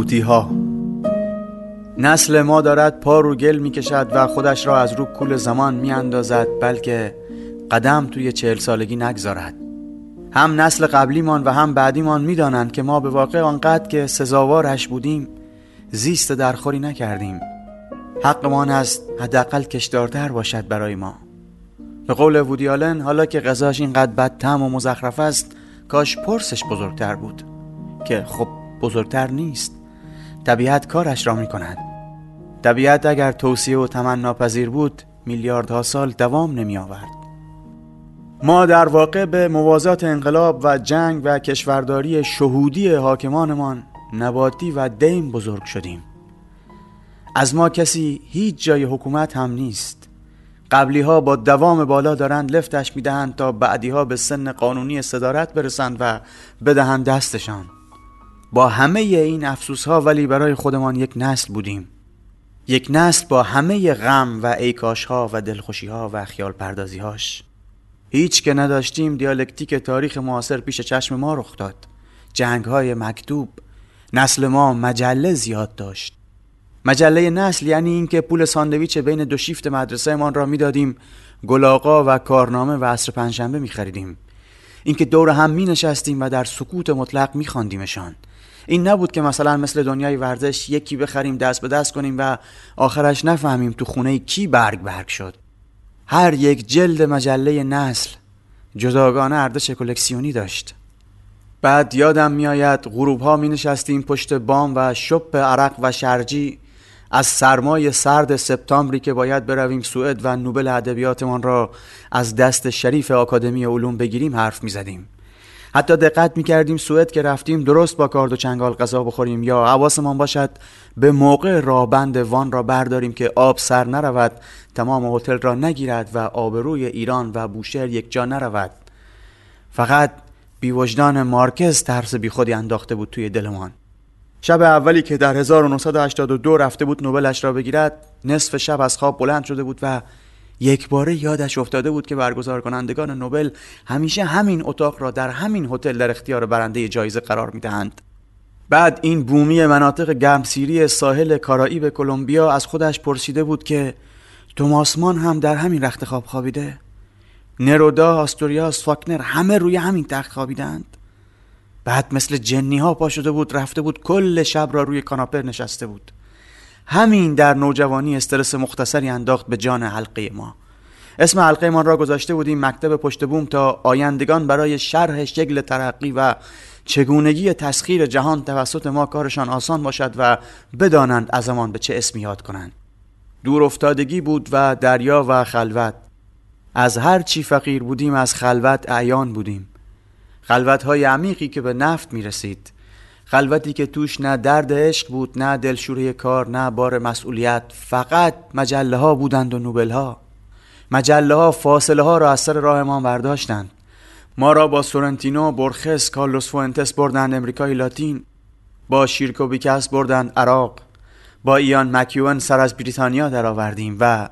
قوطی ها نسل ما دارد پا رو گل می کشد و خودش را از رو کول زمان می اندازد بلکه قدم توی چهل سالگی نگذارد. هم نسل قبلیمان و هم بعدیمان می‌دانند که ما به واقع آنقدر که سزاوارش بودیم زیست درخوری نکردیم. حقمان است حداقل کشدارتر باشد برای ما. به قول وودیالن حالا که غذاش اینقدر بدتم و مزخرف است کاش پرسش بزرگتر بود که خب بزرگتر نیست. طبیعت کارش را می کند طبیعت اگر توصیه و تمنا ناپذیر بود میلیاردها سال دوام نمی آورد ما در واقع به موازات انقلاب و جنگ و کشورداری شهودی حاکمانمان نباتی و دیم بزرگ شدیم. از ما کسی هیچ جای حکومت هم نیست. قبلی ها با دوام بالا دارند لفتش می‌دهند تا بعدی ها به سن قانونی صدارت برسند و بدهند دستشان. با همه این افسوس ها ولی برای خودمان یک نسل بودیم. یک نسل با همه غم و ایکاش ها و دلخوشی ها و خیال پردازی هاش هیچ که نداشتیم دیالکتیک تاریخ معاصر پیش چشم ما رخ داد. جنگ های مکتوب. نسل ما مجله زیاد داشت. مجله نسل یعنی اینکه پول ساندویچ بین دو شیفت مدرسه من را می‌دادیم گلاقا و کارنامه و عصر پنجشنبه می خریدیم اینکه دور هم می نشستیم و در سکوت مطلق می خواندیمشان این نبود که مثلا مثل دنیای ورزش یکی بخریم دست به دست کنیم و آخرش نفهمیم تو خونه کی برگ برگ شد هر یک جلد مجله نسل جداگانه ارزش کلکسیونی داشت بعد یادم میآید غروب ها می نشستیم پشت بام و شپ عرق و شرجی از سرمای سرد سپتامبری که باید برویم سوئد و نوبل ادبیاتمان را از دست شریف آکادمی علوم بگیریم حرف می زدیم. حتی دقت می کردیم سوئد که رفتیم درست با کارد و چنگال غذا بخوریم. یا حواسمان باشد به موقع رابند وان را برداریم که آب سر نرود تمام هتل را نگیرد و آبروی ایران و بوشهر یک جا نرود. فقط بیوجدان مارکز ترس بیخودی انداخته بود توی دلمان. شب اولی که در 1982 رفته بود نوبلش را بگیرد نصف شب از خواب بلند شده بود و یک باره یادش افتاده بود که برگزار کنندگان نوبل همیشه همین اتاق را در همین هتل در اختیار برنده جایزه قرار می‌دهند. بعد این بومی مناطق گرمسیری ساحل کارائیب کلمبیا از خودش پرسیده بود که توماسمان هم در همین رخت خواب خوابیده؟ نرودا، آستوریاس، فاکنر همه روی همین تخت خوابیدند. بعد مثل جنی ها پا شده بود رفته بود کل شب را روی کاناپه نشسته بود. همین در نوجوانی استرس مختصری انداخت به جان حلقه ما. اسم حلقه ما را گذاشته بودیم مکتب پشت بوم تا آیندگان برای شرح شکل ترقی و چگونگی تسخیر جهان توسط ما کارشان آسان باشد و بدانند ازمان به چه اسمی یاد کنند. دور افتادگی بود و دریا و خلوت. از هر چی فقیر بودیم از خلوت اعیان بودیم. خلوت های عمیقی که به نفت می رسید خلوتی که توش نه درد عشق بود نه دلشوره کار نه بار مسئولیت فقط مجله ها بودند و نوبل ها مجله ها فاصله ها را از سر راهمان برداشتند. ما را با سورنتینو، برخس، کارلوس فوئنتس بردند امریکای لاتین. با شیرکو بیکس بردند عراق. با ایان مکیون سر از بریتانیا درآوردیم و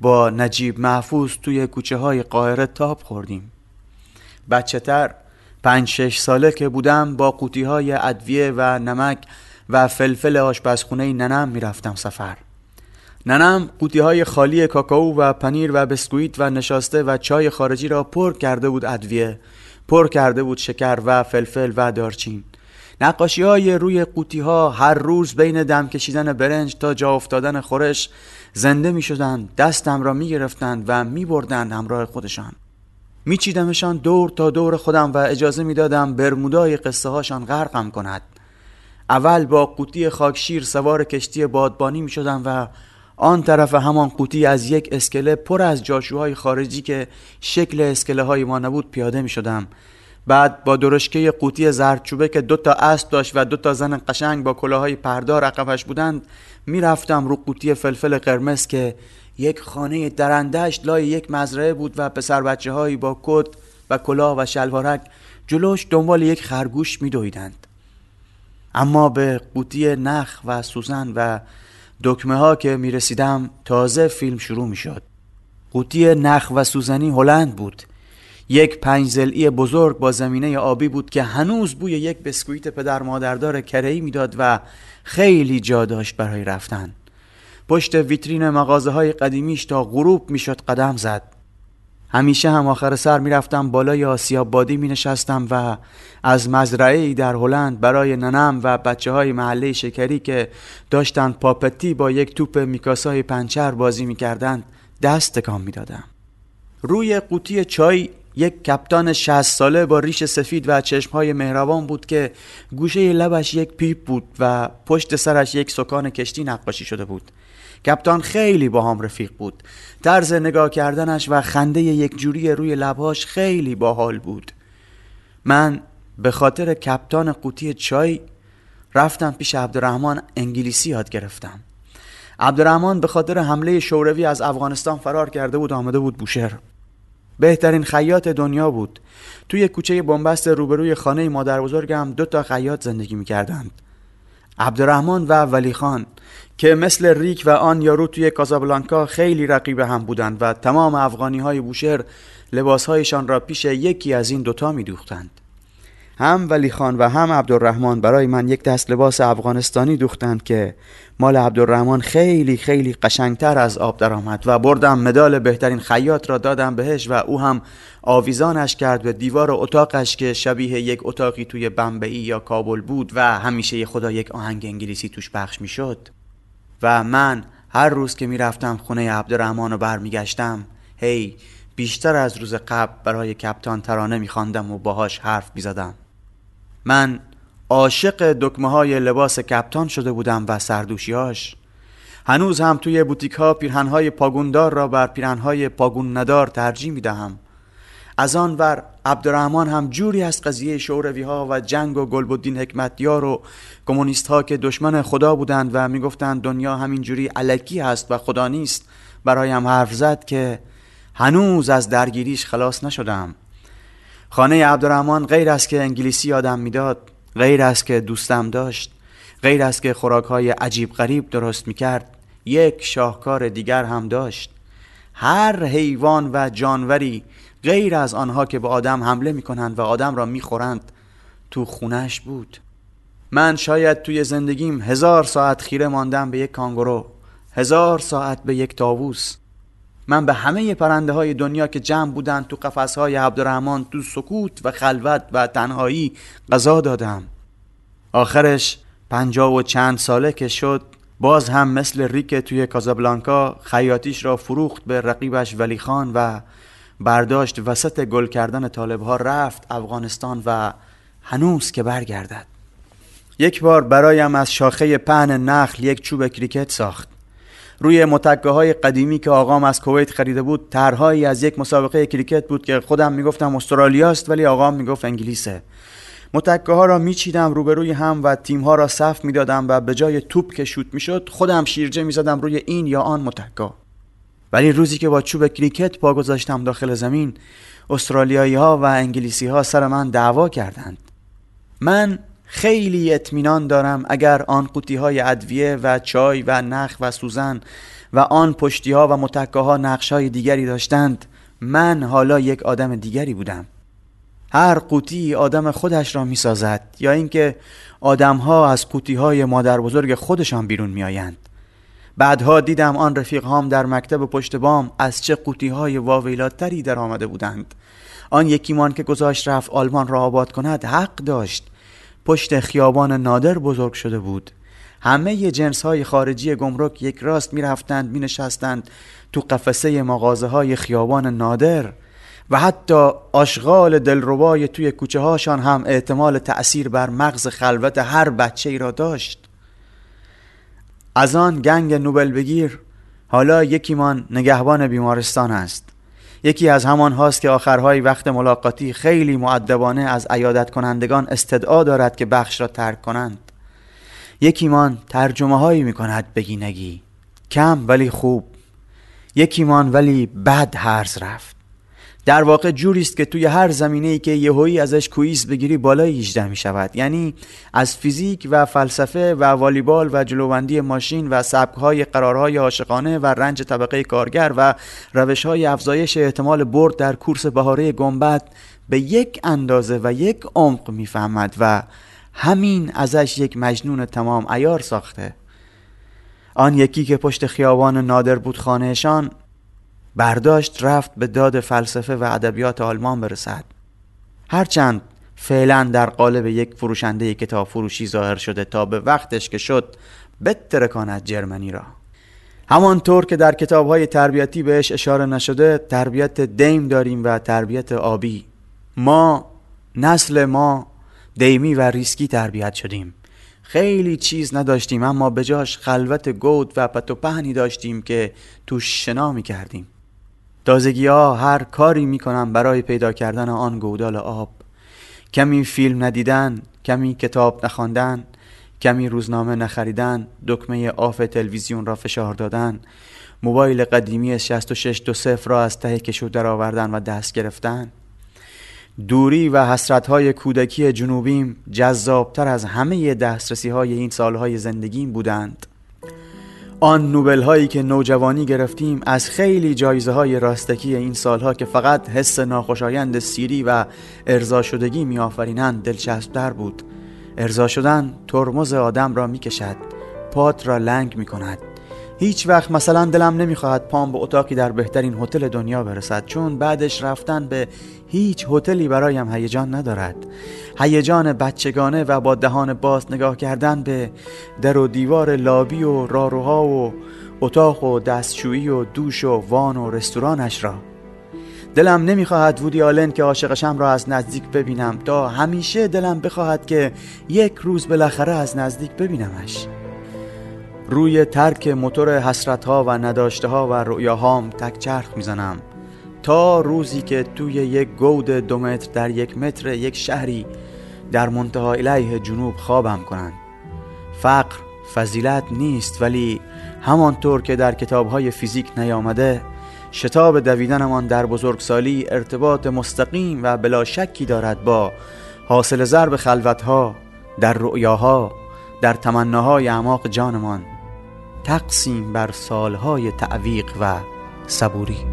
با نجیب محفوظ توی کوچه های قاهره تاب خوردیم. بچه تر پنج شش ساله که بودم با قوطی های ادویه و نمک و فلفل آشپزخونه ننم می‌رفتم سفر. ننم قوطی های خالی کاکائو و پنیر و بسکویت و نشاسته و چای خارجی را پر کرده بود ادویه پر کرده بود شکر و فلفل و دارچین. نقاشی های روی قوطی ها هر روز بین دم کشیدن برنج تا جا افتادن خورش زنده می شدند دستم را می گرفتند و می بردند همراه خودشان. می چیدمشان دور تا دور خودم و اجازه می دادم برمودای قصه هاشان غرقم کند. اول با قوطی خاکشیر سوار کشتی بادبانی می شدم و آن طرف همان قوطی از یک اسکله پر از جاشوهای خارجی که شکل اسکله های ما نبود پیاده می شدم بعد با درشکه قوطی زردچوبه که دو تا اسب داشت و دو تا زن قشنگ با کلاهای پردار عقبش بودند می‌رفتم رو قوطی فلفل قرمز که یک خانه درندشت لای یک مزرعه بود و پسر بچه هایی با کت و کلاه و شلوارک جلوش دنبال یک خرگوش میدویدند. اما به قوطی نخ و سوزن و دکمه ها که می رسیدم تازه فیلم شروع می شد قوطی نخ و سوزنی هلند بود. یک پنج زلی بزرگ با زمینه آبی بود که هنوز بوی یک بسکویت پدر مادردار کرهی می‌داد و خیلی جا داشت برای رفتن. پشت ویترین مغازه های قدیمیش تا غروب می‌شد قدم زد همیشه هم آخر سر می‌رفتم بالای آسیاب بادی می نشستم و از مزرعه در هلند برای ننم و بچه های محله شکری که داشتند پاپتی با یک توپ میکاسای پنچر بازی می‌کردند دست تکان می‌دادم. روی قوطی چای یک کپتان 60 ساله با ریش سفید و چشمهای مهربان بود که گوشه لبش یک پیپ بود و پشت سرش یک سکان کشتی نقاشی شده بود کپتان خیلی با هم رفیق بود. طرز نگاه کردنش و خنده یک جوری روی لبهاش خیلی باحال بود. من به خاطر کپتان قوطی چای رفتم پیش عبدالرحمن انگلیسی یاد گرفتم. عبدالرحمن به خاطر حمله شوروی از افغانستان فرار کرده بود آمده بود بوشهر. بهترین خیاط دنیا بود. توی کوچه بنبست روبروی خانه مادر بزرگم دو تا خیاط زندگی می‌کردند. عبدالرحمن و ولی خان که مثل ریک و آن یارو توی کازابلانکا خیلی رقیب هم بودند و تمام افغانی های بوشهر لباسهایشان را پیش یکی از این دوتا می دوختند. هم ولی خان و هم عبدالرحمن برای من یک دست لباس افغانستانی دوختند که مال عبدالرحمن خیلی خیلی قشنگتر از آب درآمد و بردم مدال بهترین خیاط را دادم بهش و او هم آویزانش کرد به دیوار اتاقش که شبیه یک اتاقی توی بمبئی یا کابل بود و همیشه خدا یک آهنگ انگلیسی توش پخش می‌شد. و من هر روز که می‌رفتم خونه عبدالرحمن و برمیگشتم هی بیشتر از روز قبل برای کپتان ترانه میخواندم و باهاش حرف می‌زدم. من عاشق دکمه های لباس کپتان شده بودم و سردوشیاش هنوز هم توی بوتیک ها پیرهن های پاگوندار را بر پیرهن های پاگون ندار ترجیح می دهم از آن ور عبدالرحمن هم جوری از قضیه شوروی ها و جنگ و گلبدین حکمتیار و کمونیست ها که دشمن خدا بودند و می‌گفتند دنیا همین جوری علکی هست و خدا نیست برایم حرف زد که هنوز از درگیریش خلاص نشدم. خانه عبدالرحمن غیر از که انگلیسی یادم می‌داد غیر از که دوستم داشت غیر از که خوراک های عجیب غریب درست می‌کرد یک شاهکار دیگر هم داشت. هر حیوان و جانوری غیر از آنها که به آدم حمله می‌کنند و آدم را می‌خورند تو خونش بود. من شاید توی زندگیم هزار ساعت خیره ماندم به یک کانگورو هزار ساعت به یک تاووس من به همه پرنده های دنیا که جمع بودند تو قفس های عبدالرحمن تو سکوت و خلوت و تنهایی غذا دادم. آخرش پنجاه و چند ساله که شد باز هم مثل ریک توی کازابلانکا خیاطیش را فروخت به رقیبش ولی خان و برداشت وسط گل کردن طالب ها رفت افغانستان و هنوز که برگردد. یک بار برایم از شاخه پهن نخل یک چوب کریکت ساخت. روی متکه های قدیمی که آقام از کویت خریده بود طرحهایی از یک مسابقه کریکت بود که خودم می‌گفتم استرالیاست ولی آقام می‌گفت انگلیسه. متکه ها را میچیدم روبروی هم و تیم ها را صف می‌دادم و به جای توپ که شوت می‌شد خودم شیرجه می‌زدم روی این یا آن متکه ولی روزی که با چوب کریکت پا گذاشتم داخل زمین استرالیایی ها و انگلیسی ها سر من دعوا کردند. من خیلی اطمینان دارم اگر آن قوطی های ادویه و چای و نخ و سوزن و آن پشتی ها و متکه ها نقش های دیگری داشتند من حالا یک آدم دیگری بودم. هر قوطی آدم خودش را می سازد یا اینکه آدم ها از قوطی های مادر بزرگ خودشان بیرون می آیند بعدها دیدم آن رفیق هام در مکتب پشت بام از چه قوطی های واویلاتری در آمده بودند. آن یکیمان که گذاشت رفت آلمان را آباد کند حق داشت. پشت خیابان نادر بزرگ شده بود. همه جنس های خارجی گمرک یک راست می رفتند می نشستند تو قفسه مغازه های خیابان نادر و حتی آشغال دلربای توی کوچه هاشان هم احتمال تأثیر بر مغز خلوت هر بچه ای را داشت. از آن گنگ نوبل بگیر حالا یکیمان نگهبان بیمارستان است. یکی از همان هاست که آخرهای وقت ملاقاتی خیلی معدبانه از عیادت کنندگان استدعا دارد که بخش را ترک کنند. یکیمان ترجمه هایی می کند بگینگی. کم ولی خوب. یکیمان ولی بد هرز رفت. در واقع جوری است که توی هر زمینه ای که یهویی ازش کویز بگیری بالای 18 می شود یعنی از فیزیک و فلسفه و والیبال و جلوبندی ماشین و سبکهای قرارهای عاشقانه و رنج طبقه کارگر و روشهای افزایش احتمال برد در کورس بهاره گنبد به یک اندازه و یک عمق می‌فهمد و همین ازش یک مجنون تمام ایار ساخته. آن یکی که پشت خیابان نادر بود خانهشان برداشت رفت به داد فلسفه و ادبیات آلمان برسد. هرچند فعلا در قالب یک فروشنده کتاب فروشی ظاهر شده تا به وقتش که شد بترکاند جرمنی را. همانطور که در کتاب های تربیتی بهش اشاره نشده تربیت دیم داریم و تربیت آبی. ما نسل ما دیمی و ریسکی تربیت شدیم. خیلی چیز نداشتیم اما به جاش خلوت گود و پت و پهنی داشتیم که توش شنا می کردیم تازگی ها هر کاری می‌کنم برای پیدا کردن آن گودال آب. کمی فیلم ندیدن کمی کتاب نخواندن کمی روزنامه نخریدن دکمه off تلویزیون را فشار دادن موبایل قدیمی 66 دو را از ته کشو درآوردن و دست گرفتن. دوری و حسرت های کودکی جنوبیم جذابتر از همه دسترسی های این سالهای زندگیم بودند. آن نوبل هایی که نوجوانی گرفتیم از خیلی جایزه های راستکی این سالها که فقط حس ناخوشایند سیری و ارضا شدگی می آفرینند دلچسبتر بود. ارضا شدن ترمز آدم را می کشد پات را لنگ می کند هیچ وقت مثلا دلم نمی‌خواهد پام به اتاقی در بهترین هتل دنیا برسد چون بعدش رفتن به هیچ هتلی برایم هیجان ندارد. هیجان بچگانه و با دهان باز نگاه کردن به در و دیوار لابی و راروها و اتاق و دستشویی و دوش و وان و رستورانش را. دلم نمی‌خواهد وودی آلن که عاشقشم را از نزدیک ببینم تا همیشه دلم بخواهد که یک روز بالاخره از نزدیک ببینمش. روی ترک موتور حسرت ها و نداشته ها و رؤیاهام تک چرخ می‌زنم. تا روزی که توی یک گود دو متر در یک متر یک شهری در منتها الیه جنوب خوابم کنند. فقر فضیلت نیست ولی همانطور که در کتاب های فیزیک نیامده شتاب دویدنمان در بزرگسالی ارتباط مستقیم و بلا شکی دارد با حاصل ضرب خلوتها در رؤیاها در تمناهای اعماق جانمان. تقسیم بر سالهای تعویق و صبوری.